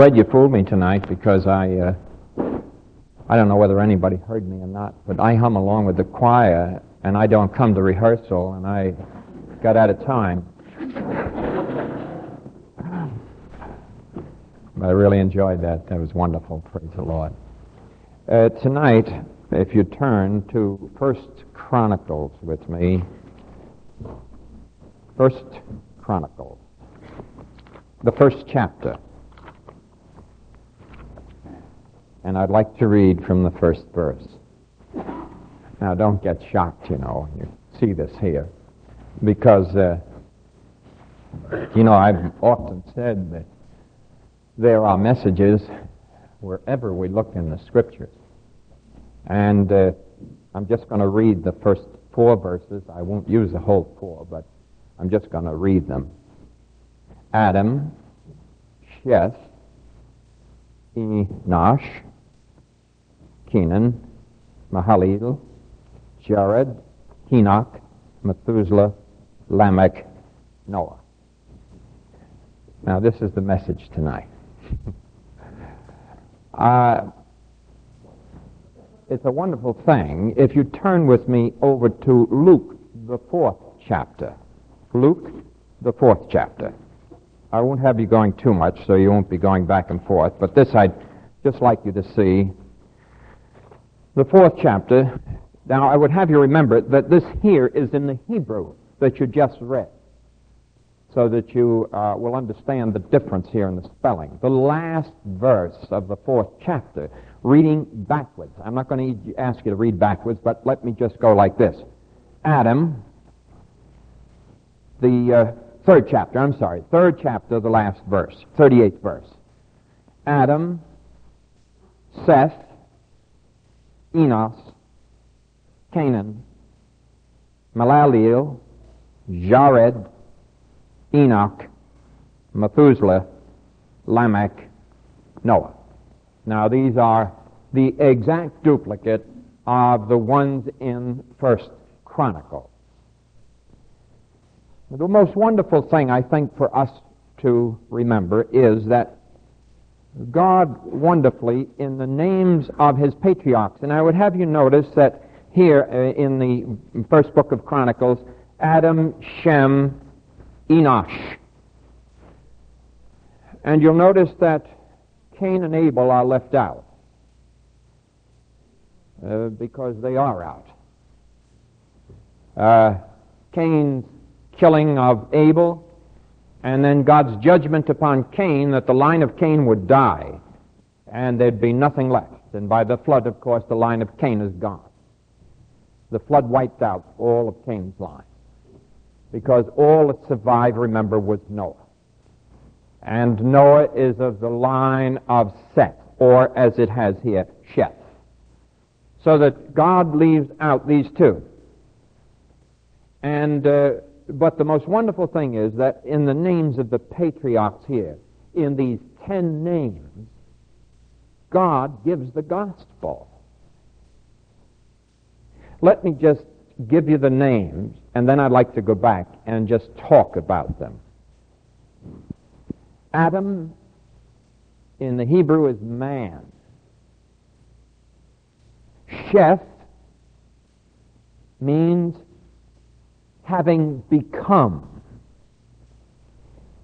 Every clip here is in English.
Fred, you fooled me tonight because I, uh, I don't know whether anybody heard me or not, but I hum along with the choir and I don't come to rehearsal and I got out of time. But I really enjoyed that. That was wonderful. Praise the Lord. Uh, tonight, if you turn to First Chronicles with me, First Chronicles, the first chapter. And I'd like to read from the first verse. Now, don't get shocked, you know, you see this here, because, uh, you know, I've often said that there are messages wherever we look in the Scriptures. And uh, I'm just going to read the first four verses. I won't use the whole four, but I'm just going to read them. Adam, Sheth, Enosh, Kenan, Mahalalel, Jared, Enoch, Methuselah, Lamech, Noah. Now, this is the message tonight. uh, it's a wonderful thing if you turn with me over to Luke, the fourth chapter. Luke, the fourth chapter. I won't have you going too much, so you won't be going back and forth, but this I'd just like you to see. The fourth chapter. Now, I would have you remember that this here is in the Hebrew that you just read so that you uh, will understand the difference here in the spelling. The last verse of the fourth chapter, reading backwards. I'm not going to ask you to read backwards, but let me just go like this. Adam, the uh, third chapter, I'm sorry, third chapter, the last verse, 38th verse. Adam, Seth, Enos, Cainan, Mahalalel, Jared, Enoch, Methuselah, Lamech, Noah. Now, these are the exact duplicate of the ones in First Chronicle. The most wonderful thing, I think, for us to remember is that God wonderfully, in the names of his patriarchs, and I would have you notice that here uh, in the first book of Chronicles, Adam, Sheth, Enosh. And you'll notice that Cain and Abel are left out uh, because they are out. Uh, Cain's killing of Abel, and then God's judgment upon Cain that the line of Cain would die, and there'd be nothing left. And by the flood, of course, the line of Cain is gone. The flood wiped out all of Cain's line because all that survived, remember, was Noah. And Noah is of the line of Seth, or as it has here, Sheth. So that God leaves out these two. And, uh, but the most wonderful thing is that in the names of the patriarchs here, in these ten names, God gives the gospel. Let me just give you the names, and then I'd like to go back and just talk about them. Adam in the Hebrew is man. Sheth means having become.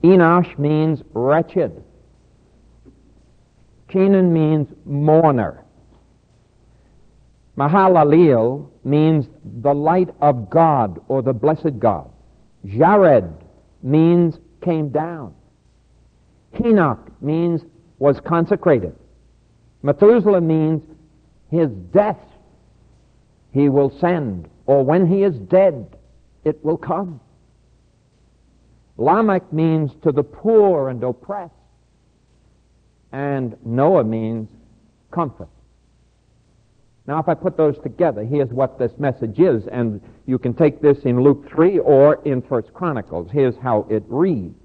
Enosh means wretched. Kenan means mourner. Mahalalel means the light of God or the blessed God. Jared means came down. Enoch means was consecrated. Methuselah means his death he will send, or when he is dead, it will come. Lamech means to the poor and oppressed. And Noah means comfort. Now, if I put those together, here's what this message is, and you can take this in Luke 3 or in First Chronicles. Here's how it reads.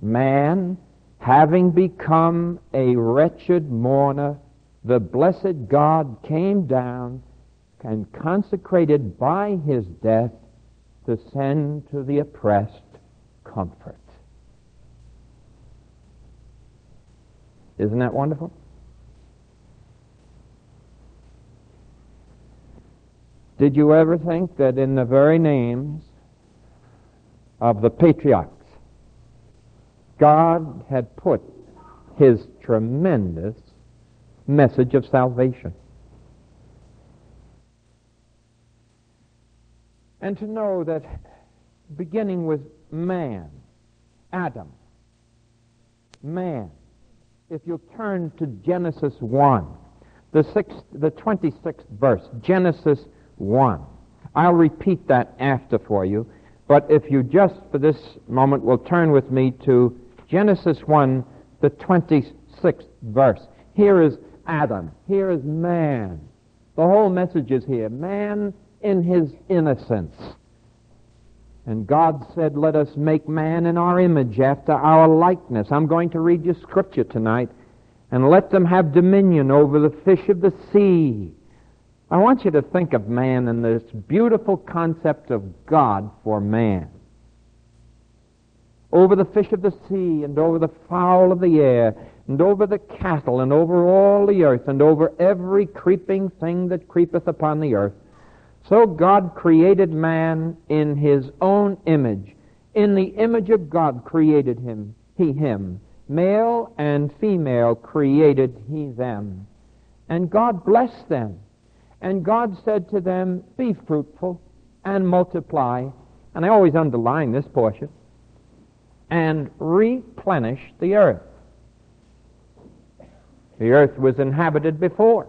Man, having become a wretched mourner, the blessed God came down and consecrated by his death to send to the oppressed comfort. Isn't that wonderful? Did you ever think that in the very names of the patriarchs, God had put his tremendous message of salvation? And to know that beginning with man, Adam, man, if you turn to Genesis 1, the, sixth, the 26th verse, Genesis 1. I'll repeat that after for you, but if you just for this moment will turn with me to Genesis 1, the 26th verse. Here is Adam. Here is man. The whole message is here. Man in his innocence. And God said, Let us make man in our image after our likeness. I'm going to read you scripture tonight. And let them have dominion over the fish of the sea. I want you to think of man in this beautiful concept of God for man. Over the fish of the sea, and over the fowl of the air, and over the cattle, and over all the earth, and over every creeping thing that creepeth upon the earth. So God created man in his own image. In the image of God created him, he him. Male and female created he them. And God blessed them. And God said to them, Be fruitful and multiply. And I always underline this portion. And replenish the earth. The earth was inhabited before.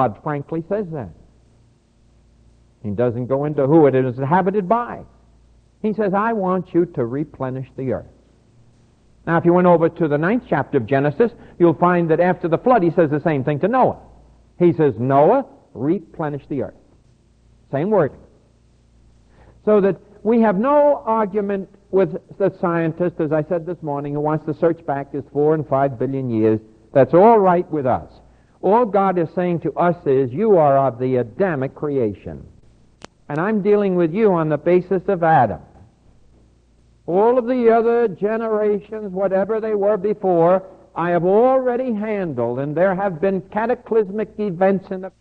God frankly says that. He doesn't go into who it is inhabited by. He says, I want you to replenish the earth. Now, if you went over to the ninth chapter of Genesis, you'll find that after the flood, he says the same thing to Noah. He says, Noah, replenish the earth. Same word. So that we have no argument with the scientist, as I said this morning, who wants to search back this four and five billion years. That's all right with us. All God is saying to us is, you are of the Adamic creation. And I'm dealing with you on the basis of Adam. All of the other generations, whatever they were before, I have already handled, and there have been cataclysmic events in the past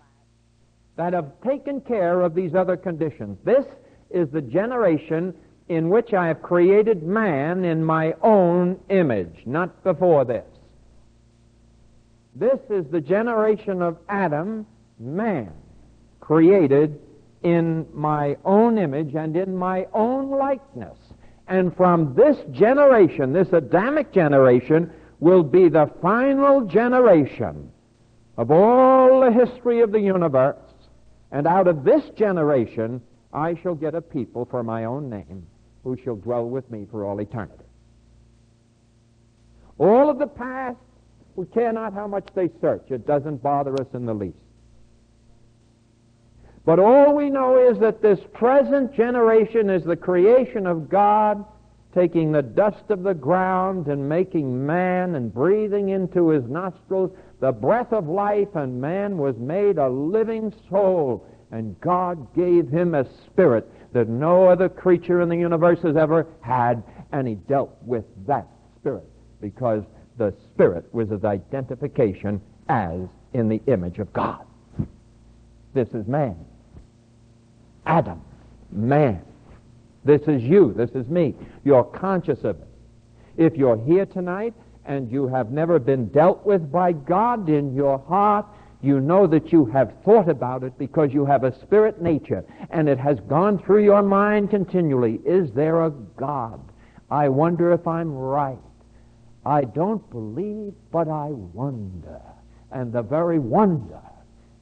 that have taken care of these other conditions. This is the generation in which I have created man in my own image, not before this. This is the generation of Adam, man, created in my own image and in my own likeness. And from this generation, this Adamic generation, will be the final generation of all the history of the universe. And out of this generation, I shall get a people for my own name who shall dwell with me for all eternity. All of the past we care not how much they search. It doesn't bother us in the least. But all we know is that this present generation is the creation of God taking the dust of the ground and making man and breathing into his nostrils the breath of life, and man was made a living soul. And God gave him a spirit that no other creature in the universe has ever had, and he dealt with that spirit because the Spirit was his identification as in the image of God. This is man. Adam, man. This is you. This is me. You're conscious of it. If you're here tonight and you have never been dealt with by God in your heart, you know that you have thought about it because you have a spirit nature and it has gone through your mind continually. Is there a God? I wonder if I'm right. I don't believe, but I wonder. And the very wonder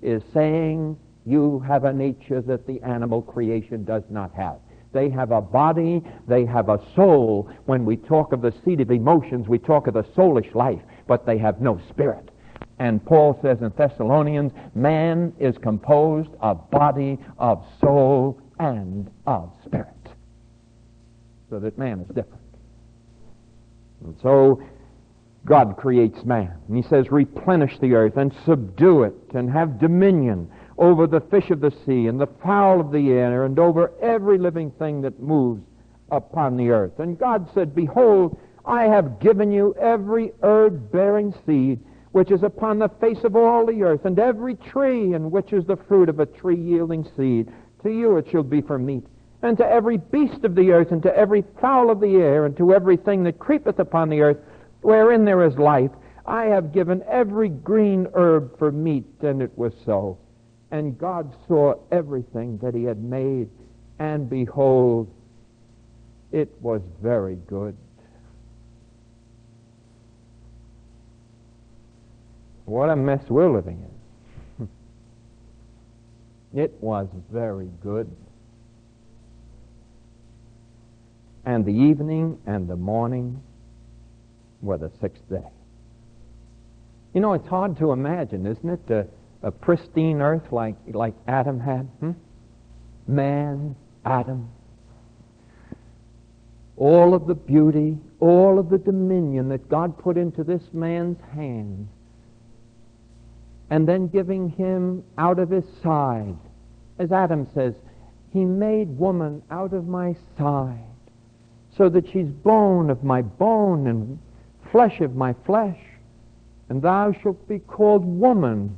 is saying you have a nature that the animal creation does not have. They have a body, they have a soul. When we talk of the seat of emotions, we talk of the soulish life, but they have no spirit. And Paul says in Thessalonians, man is composed of body, of soul, and of spirit. So that man is different. And so God creates man. And he says, replenish the earth and subdue it and have dominion over the fish of the sea and the fowl of the air and over every living thing that moves upon the earth. And God said, Behold, I have given you every herb bearing seed which is upon the face of all the earth, and every tree in which is the fruit of a tree yielding seed. To you it shall be for meat. And to every beast of the earth, and to every fowl of the air, and to everything that creepeth upon the earth, wherein there is life, I have given every green herb for meat. And it was so. And God saw everything that he had made, and behold, it was very good. What a mess we're living in. it was very good. And the evening and the morning were the sixth day. You know, it's hard to imagine, isn't it? A, a pristine earth like, like Adam had. Hmm? Man, Adam. All of the beauty, all of the dominion that God put into this man's hands and then giving him out of his side. As Adam says, He made woman out of my side, so that she's bone of my bone and flesh of my flesh. And thou shalt be called woman,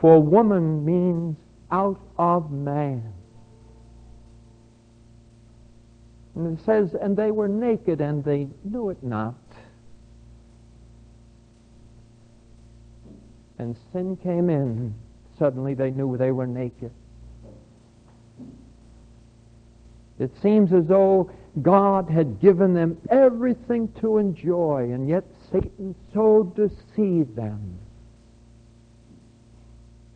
for woman means out of man. And it says, and they were naked and they knew it not. and sin came in, suddenly they knew they were naked. It seems as though God had given them everything to enjoy, and yet Satan so deceived them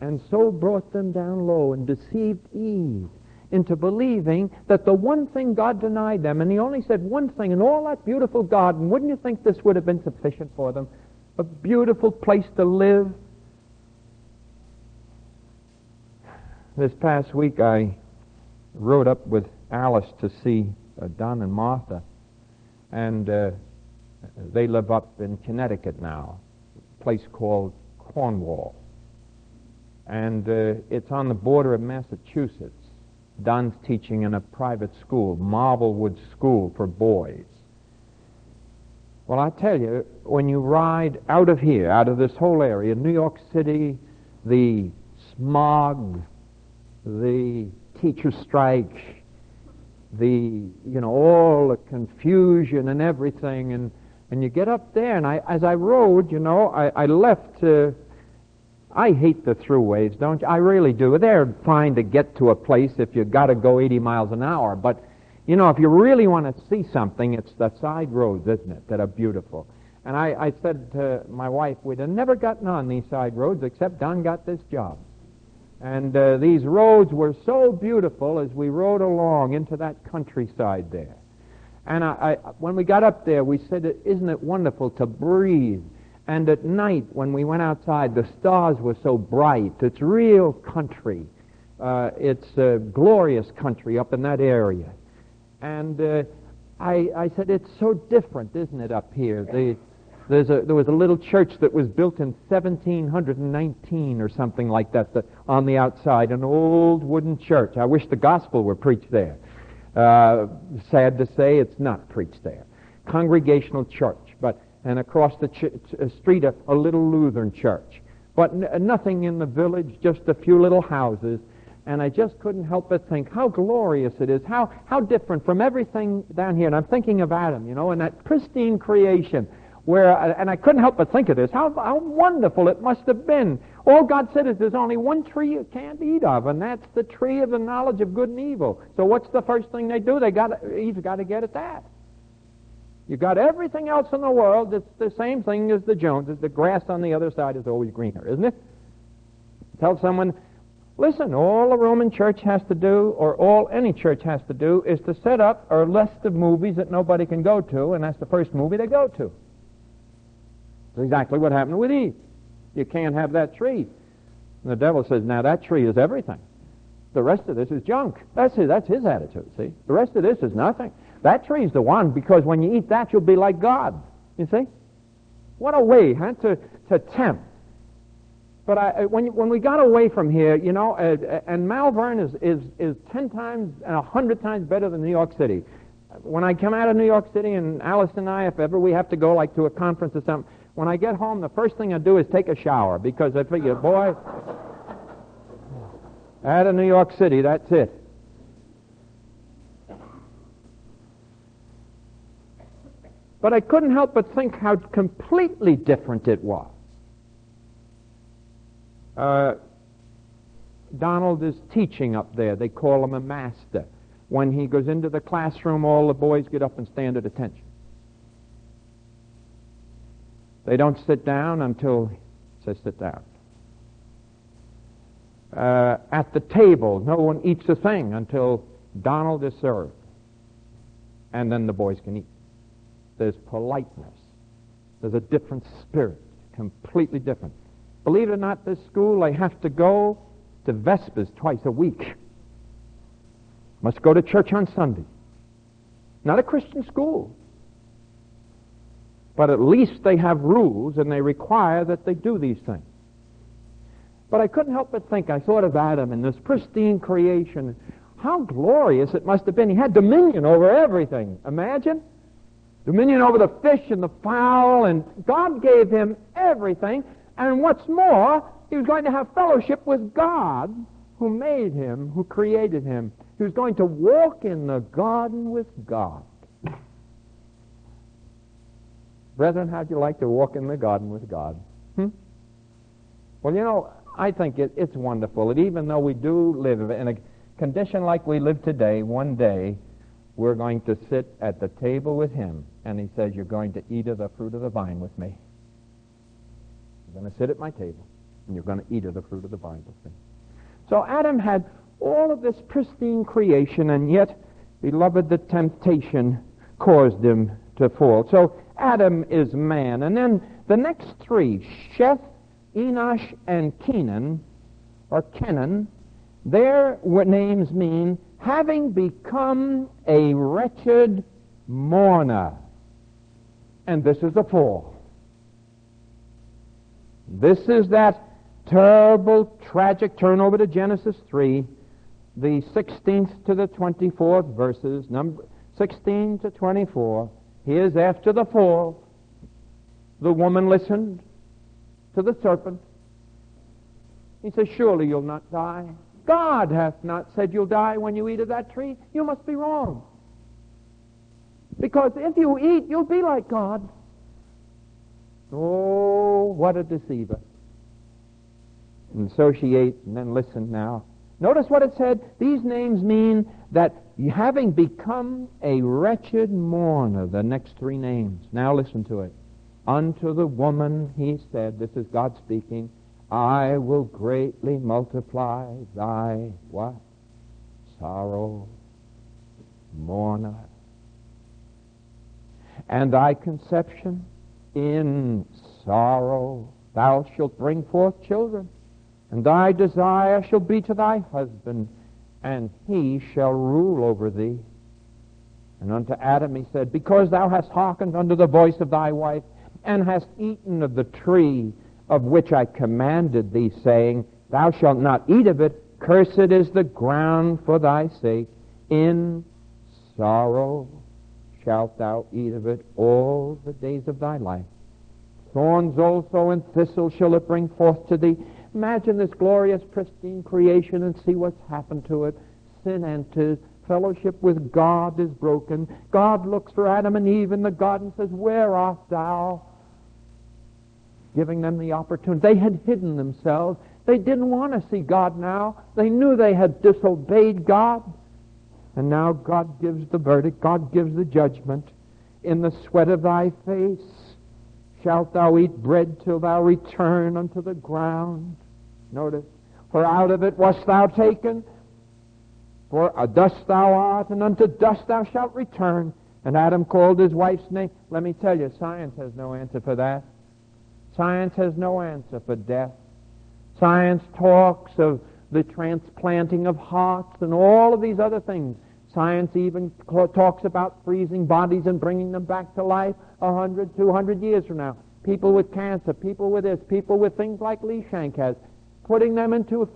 and so brought them down low and deceived Eve into believing that the one thing God denied them, and he only said one thing in all that beautiful garden, wouldn't you think this would have been sufficient for them? A beautiful place to live, This past week I rode up with Alice to see uh, Don and Martha, and uh, they live up in Connecticut now, a place called Cornwall. And uh, it's on the border of Massachusetts. Don's teaching in a private school, Marvelwood School for boys. Well, I tell you, when you ride out of here, out of this whole area, New York City, the smog, the teacher strike, the, you know, all the confusion and everything. And, and you get up there, and I, as I rode, you know, I, I left. I hate the throughways, don't you? I really do. They're fine to get to a place if you've got to go 80 miles an hour. But, you know, if you really want to see something, it's the side roads, isn't it, that are beautiful. And I, I said to my wife, we'd have never gotten on these side roads except Don got this job. And uh, these roads were so beautiful as we rode along into that countryside there. And I, I, when we got up there, we said, Isn't it wonderful to breathe? And at night, when we went outside, the stars were so bright. It's real country. Uh, it's a glorious country up in that area. And uh, I, I said, It's so different, isn't it, up here? The, a, there was a little church that was built in 1719 or something like that the, on the outside, an old wooden church. I wish the gospel were preached there. Uh, sad to say, it's not preached there. Congregational church, but and across the ch- uh, street a, a, little Lutheran church. But n- nothing in the village, just a few little houses. And I just couldn't help but think how glorious it is, how, how different from everything down here. And I'm thinking of Adam, you know, and that pristine creation where, and I couldn't help but think of this, how, how wonderful it must have been. All God said is there's only one tree you can't eat of, and that's the tree of the knowledge of good and evil. So what's the first thing they do? They got Eve's got to get at that. You've got everything else in the world that's the same thing as the Joneses. The grass on the other side is always greener, isn't it? Tell someone, listen, all the Roman church has to do, or all any church has to do, is to set up a list of movies that nobody can go to, and that's the first movie they go to. Exactly what happened with Eve. You can't have that tree. And the devil says, now that tree is everything. The rest of this is junk. That's his, that's his attitude, see? The rest of this is nothing. That tree is the one because when you eat that, you'll be like God. You see? What a way, huh, to, to tempt. But I, when, when we got away from here, you know, uh, and Malverne is, is, is 10 times and 100 times better than New York City. when I come out of New York City, and Alice and I, if ever we have to go like to a conference or something, when I get home, the first thing I do is take a shower because I figure, boy, out of New York City, that's it. But I couldn't help but think how completely different it was. Uh, Donald is teaching up there. They call him a master. When he goes into the classroom, all the boys get up and stand at attention. They don't sit down until he says sit down. Uh, at the table, no one eats a thing until Donald is served. And then the boys can eat. There's politeness. There's a different spirit, completely different. Believe it or not, this school, they have to go to Vespers twice a week. Must go to church on Sunday. Not a Christian school. But at least they have rules and they require that they do these things. But I couldn't help but think, I thought of Adam and this pristine creation. How glorious it must have been. He had dominion over everything. Imagine. Dominion over the fish and the fowl, and God gave him everything. And what's more, he was going to have fellowship with God who made him, who created him. He was going to walk in the garden with God. Brethren, how'd you like to walk in the garden with God? Hmm? Well, you know, I think it, it's wonderful that even though we do live in a condition like we live today, one day we're going to sit at the table with Him, and He says, You're going to eat of the fruit of the vine with me. You're going to sit at my table, and you're going to eat of the fruit of the vine with me. So Adam had all of this pristine creation, and yet, beloved, the temptation caused him to fall. So Adam is man. And then the next three, Sheth, Enosh, and Kenan, or Cainan, their names mean having become a wretched mourner. And this is the fall. This is that terrible, tragic turn over to Genesis 3 the 16th to the 24th verses, number 16 to 24. Here's after the fall. The woman listened to the serpent. He says, Surely you'll not die. God hath not said you'll die when you eat of that tree. You must be wrong. Because if you eat, you'll be like God. Oh, what a deceiver. And so she ate and then listened now. Notice what it said. These names mean that having become a wretched mourner, the next three names. Now listen to it. Unto the woman he said, this is God speaking, I will greatly multiply thy what? Sorrow, mourner. And thy conception in sorrow thou shalt bring forth children. And thy desire shall be to thy husband, and he shall rule over thee. And unto Adam he said, Because thou hast hearkened unto the voice of thy wife, and hast eaten of the tree of which I commanded thee, saying, Thou shalt not eat of it, cursed is the ground for thy sake. In sorrow shalt thou eat of it all the days of thy life. Thorns also and thistles shall it bring forth to thee, Imagine this glorious, pristine creation and see what's happened to it. Sin enters. Fellowship with God is broken. God looks for Adam and Eve in the garden and says, Where art thou? Giving them the opportunity. They had hidden themselves. They didn't want to see God now. They knew they had disobeyed God. And now God gives the verdict. God gives the judgment. In the sweat of thy face shalt thou eat bread till thou return unto the ground. Notice, for out of it wast thou taken, for a dust thou art, and unto dust thou shalt return. And Adam called his wife's name. Let me tell you, science has no answer for that. Science has no answer for death. Science talks of the transplanting of hearts and all of these other things. Science even talks about freezing bodies and bringing them back to life a hundred, two hundred years from now. People with cancer, people with this, people with things like Lee Shank has. Putting them into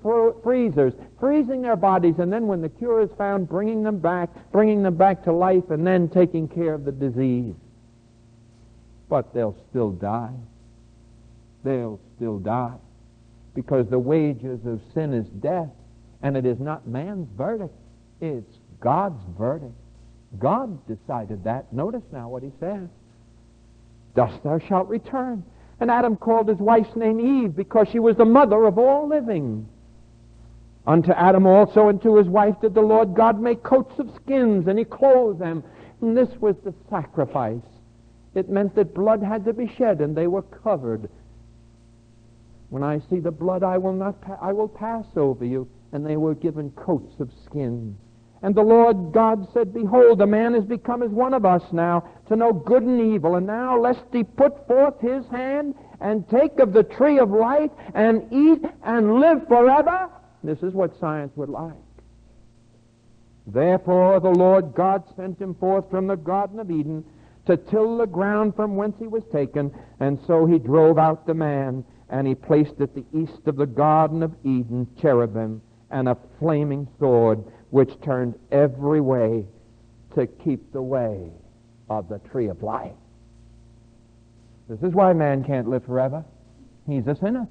freezers, freezing their bodies, and then when the cure is found, bringing them back, bringing them back to life, and then taking care of the disease. But they'll still die. They'll still die. Because the wages of sin is death, and it is not man's verdict, it's God's verdict. God decided that. Notice now what he says. Dust thou shalt return. And Adam called his wife's name Eve because she was the mother of all living. Unto Adam also and to his wife did the Lord God make coats of skins, and he clothed them. And this was the sacrifice. It meant that blood had to be shed, and they were covered. When I see the blood, I will not. Pa- I will pass over you. And they were given coats of skins. And the Lord God said, Behold, the man is become as one of us now, to know good and evil. And now, lest he put forth his hand and take of the tree of life and eat and live forever. This is what science would like. Therefore, the Lord God sent him forth from the Garden of Eden to till the ground from whence he was taken. And so he drove out the man, and he placed at the east of the Garden of Eden cherubim and a flaming sword which turned every way to keep the way of the tree of life. This is why man can't live forever. He's a sinner.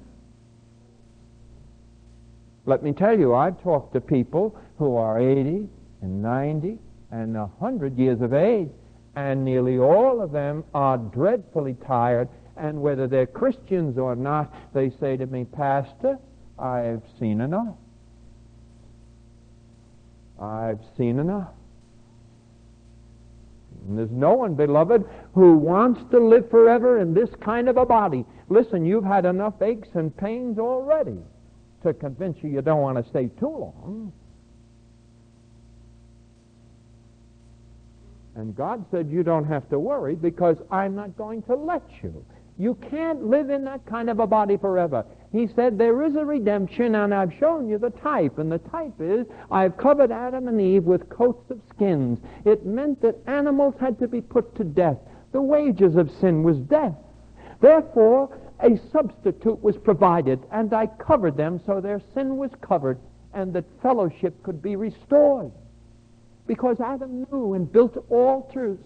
Let me tell you, I've talked to people who are 80 and 90 and 100 years of age, and nearly all of them are dreadfully tired, and whether they're Christians or not, they say to me, Pastor, I've seen enough. I've seen enough. And there's no one, beloved, who wants to live forever in this kind of a body. Listen, you've had enough aches and pains already to convince you you don't want to stay too long. And God said, You don't have to worry because I'm not going to let you. You can't live in that kind of a body forever. He said, There is a redemption, and I've shown you the type. And the type is, I've covered Adam and Eve with coats of skins. It meant that animals had to be put to death. The wages of sin was death. Therefore, a substitute was provided, and I covered them so their sin was covered, and that fellowship could be restored. Because Adam knew and built altars.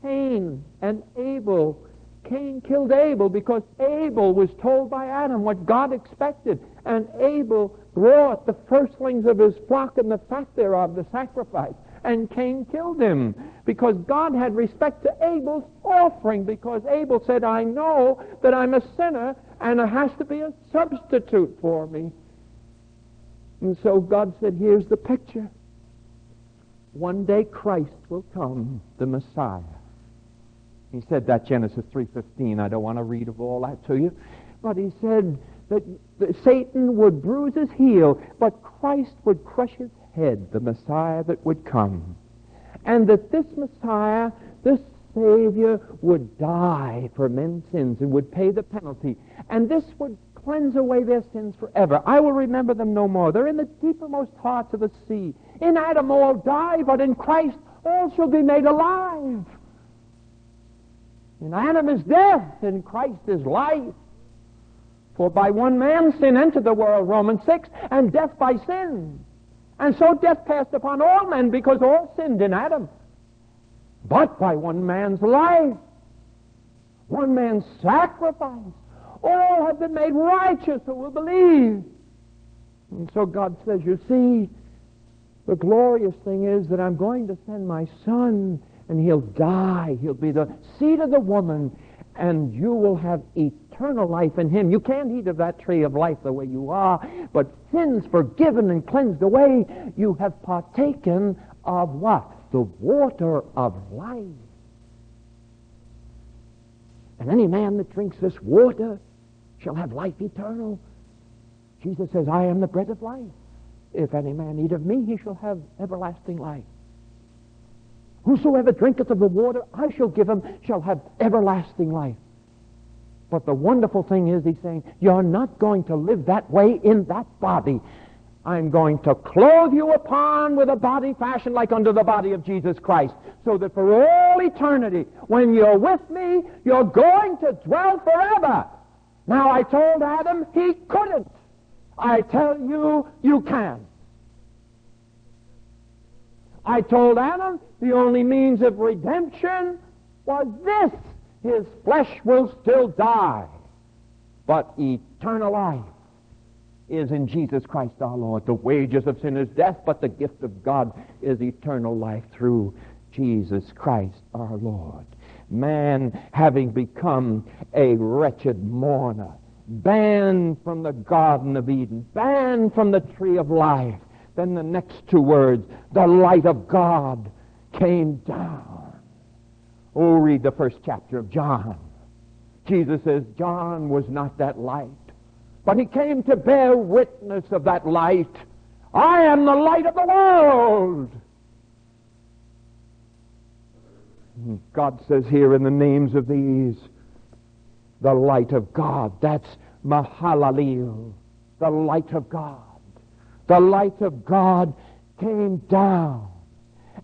Cain and Abel Cain killed Abel because Abel was told by Adam what God expected. And Abel brought the firstlings of his flock and the fat thereof, the sacrifice. And Cain killed him because God had respect to Abel's offering because Abel said, I know that I'm a sinner and there has to be a substitute for me. And so God said, here's the picture. One day Christ will come, the Messiah. He said that Genesis 3:15. I don't want to read of all that to you, but he said that Satan would bruise his heel, but Christ would crush his head, the Messiah that would come. And that this Messiah, this Savior, would die for men's sins and would pay the penalty. And this would cleanse away their sins forever. I will remember them no more. They're in the deepermost parts of the sea. In Adam all die, but in Christ all shall be made alive. In Adam is death, in Christ is life. For by one man sin entered the world, Romans 6, and death by sin. And so death passed upon all men because all sinned in Adam. But by one man's life, one man's sacrifice, all have been made righteous who will believe. And so God says, you see, the glorious thing is that I'm going to send my son and he'll die. He'll be the seed of the woman, and you will have eternal life in him. You can't eat of that tree of life the way you are, but sins forgiven and cleansed away, you have partaken of what? The water of life. And any man that drinks this water shall have life eternal. Jesus says, I am the bread of life. If any man eat of me, he shall have everlasting life. Whosoever drinketh of the water I shall give him shall have everlasting life. But the wonderful thing is, he's saying, you're not going to live that way in that body. I'm going to clothe you upon with a body fashioned like unto the body of Jesus Christ, so that for all eternity, when you're with me, you're going to dwell forever. Now, I told Adam he couldn't. I tell you, you can. I told Adam the only means of redemption was this. His flesh will still die, but eternal life is in Jesus Christ our Lord. The wages of sin is death, but the gift of God is eternal life through Jesus Christ our Lord. Man, having become a wretched mourner, banned from the Garden of Eden, banned from the tree of life, then the next two words, the light of God came down. Oh, read the first chapter of John. Jesus says John was not that light, but he came to bear witness of that light. I am the light of the world. God says here in the names of these, the light of God. That's Mahalalel, the light of God. The light of God came down.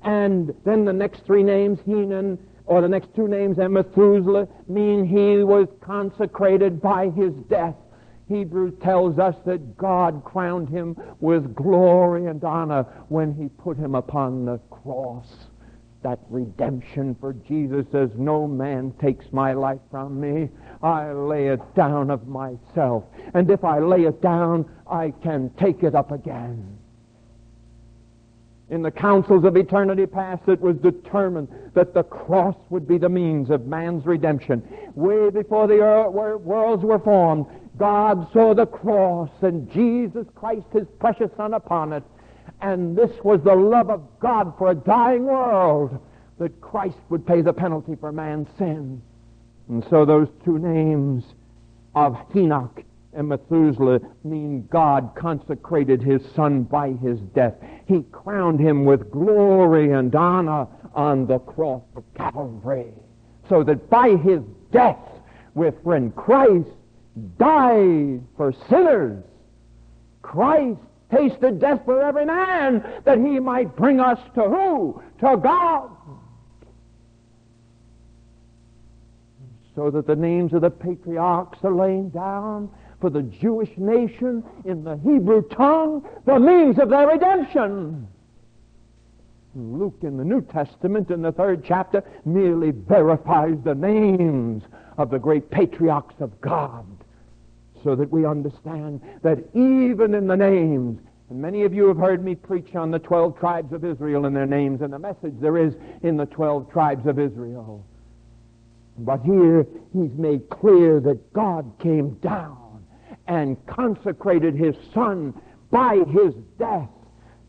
And then the next three names, Henan, or the next two names, and Methuselah, mean he was consecrated by his death. Hebrews tells us that God crowned him with glory and honor when he put him upon the cross that redemption for Jesus says, No man takes my life from me. I lay it down of myself. And if I lay it down, I can take it up again. In the councils of eternity past, it was determined that the cross would be the means of man's redemption. Way before the worlds were formed, God saw the cross and Jesus Christ, his precious Son, upon it and this was the love of God for a dying world that Christ would pay the penalty for man's sin. And so those two names of Enoch and Methuselah mean God consecrated his son by his death. He crowned him with glory and honor on the cross of Calvary. So that by his death, with when Christ died for sinners, Christ tasted death for every man, that he might bring us to who? To God. So that the names of the patriarchs are laying down for the Jewish nation in the Hebrew tongue, the means of their redemption. Luke in the New Testament in the third chapter merely verifies the names of the great patriarchs of God so that we understand that even in the names, and many of you have heard me preach on the 12 tribes of Israel and their names and the message there is in the 12 tribes of Israel. But here he's made clear that God came down and consecrated his son by his death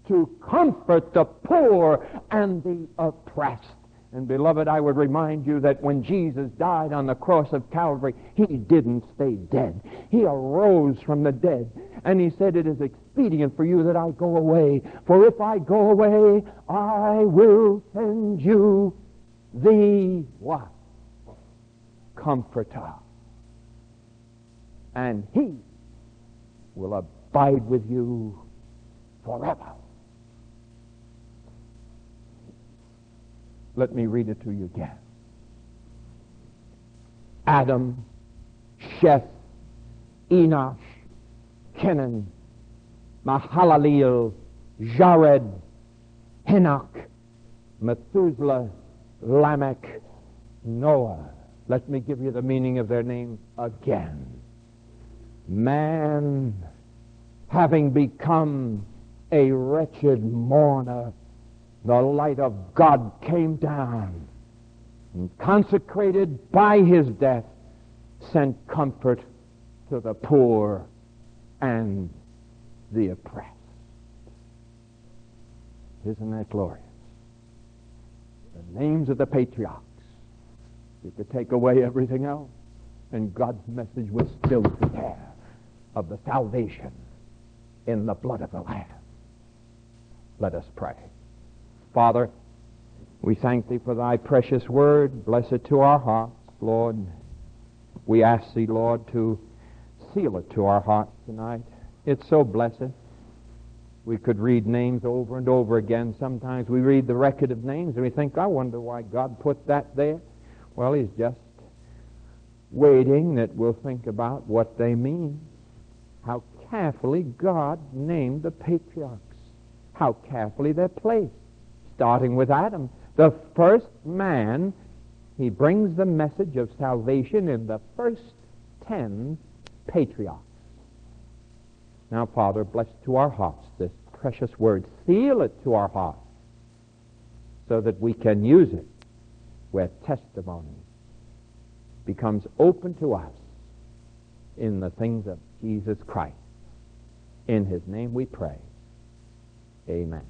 to comfort the poor and the oppressed. And beloved, I would remind you that when Jesus died on the cross of Calvary, he didn't stay dead. He arose from the dead. And he said, It is expedient for you that I go away. For if I go away, I will send you the what? Comforter. And he will abide with you forever. Let me read it to you again. Adam, Sheth, Enosh, Kenan, Mahalalel, Jared, Enoch, Methuselah, Lamech, Noah. Let me give you the meaning of their names again. Man, having become a wretched mourner the light of God came down and consecrated by his death sent comfort to the poor and the oppressed. Isn't that glorious? The names of the patriarchs. You could take away everything else, and God's message was still there of the salvation in the blood of the Lamb. Let us pray. Father, we thank thee for thy precious word. Bless it to our hearts, Lord. We ask thee, Lord, to seal it to our hearts tonight. It's so blessed. We could read names over and over again. Sometimes we read the record of names and we think, I wonder why God put that there. Well, He's just waiting that we'll think about what they mean, how carefully God named the patriarchs, how carefully they're placed, starting with Adam. The first man, he brings the message of salvation in the first ten patriarchs. Now, Father, bless to our hearts this precious word. Seal it to our hearts so that we can use it where testimony becomes open to us in the things of Jesus Christ. In his name we pray. Amen.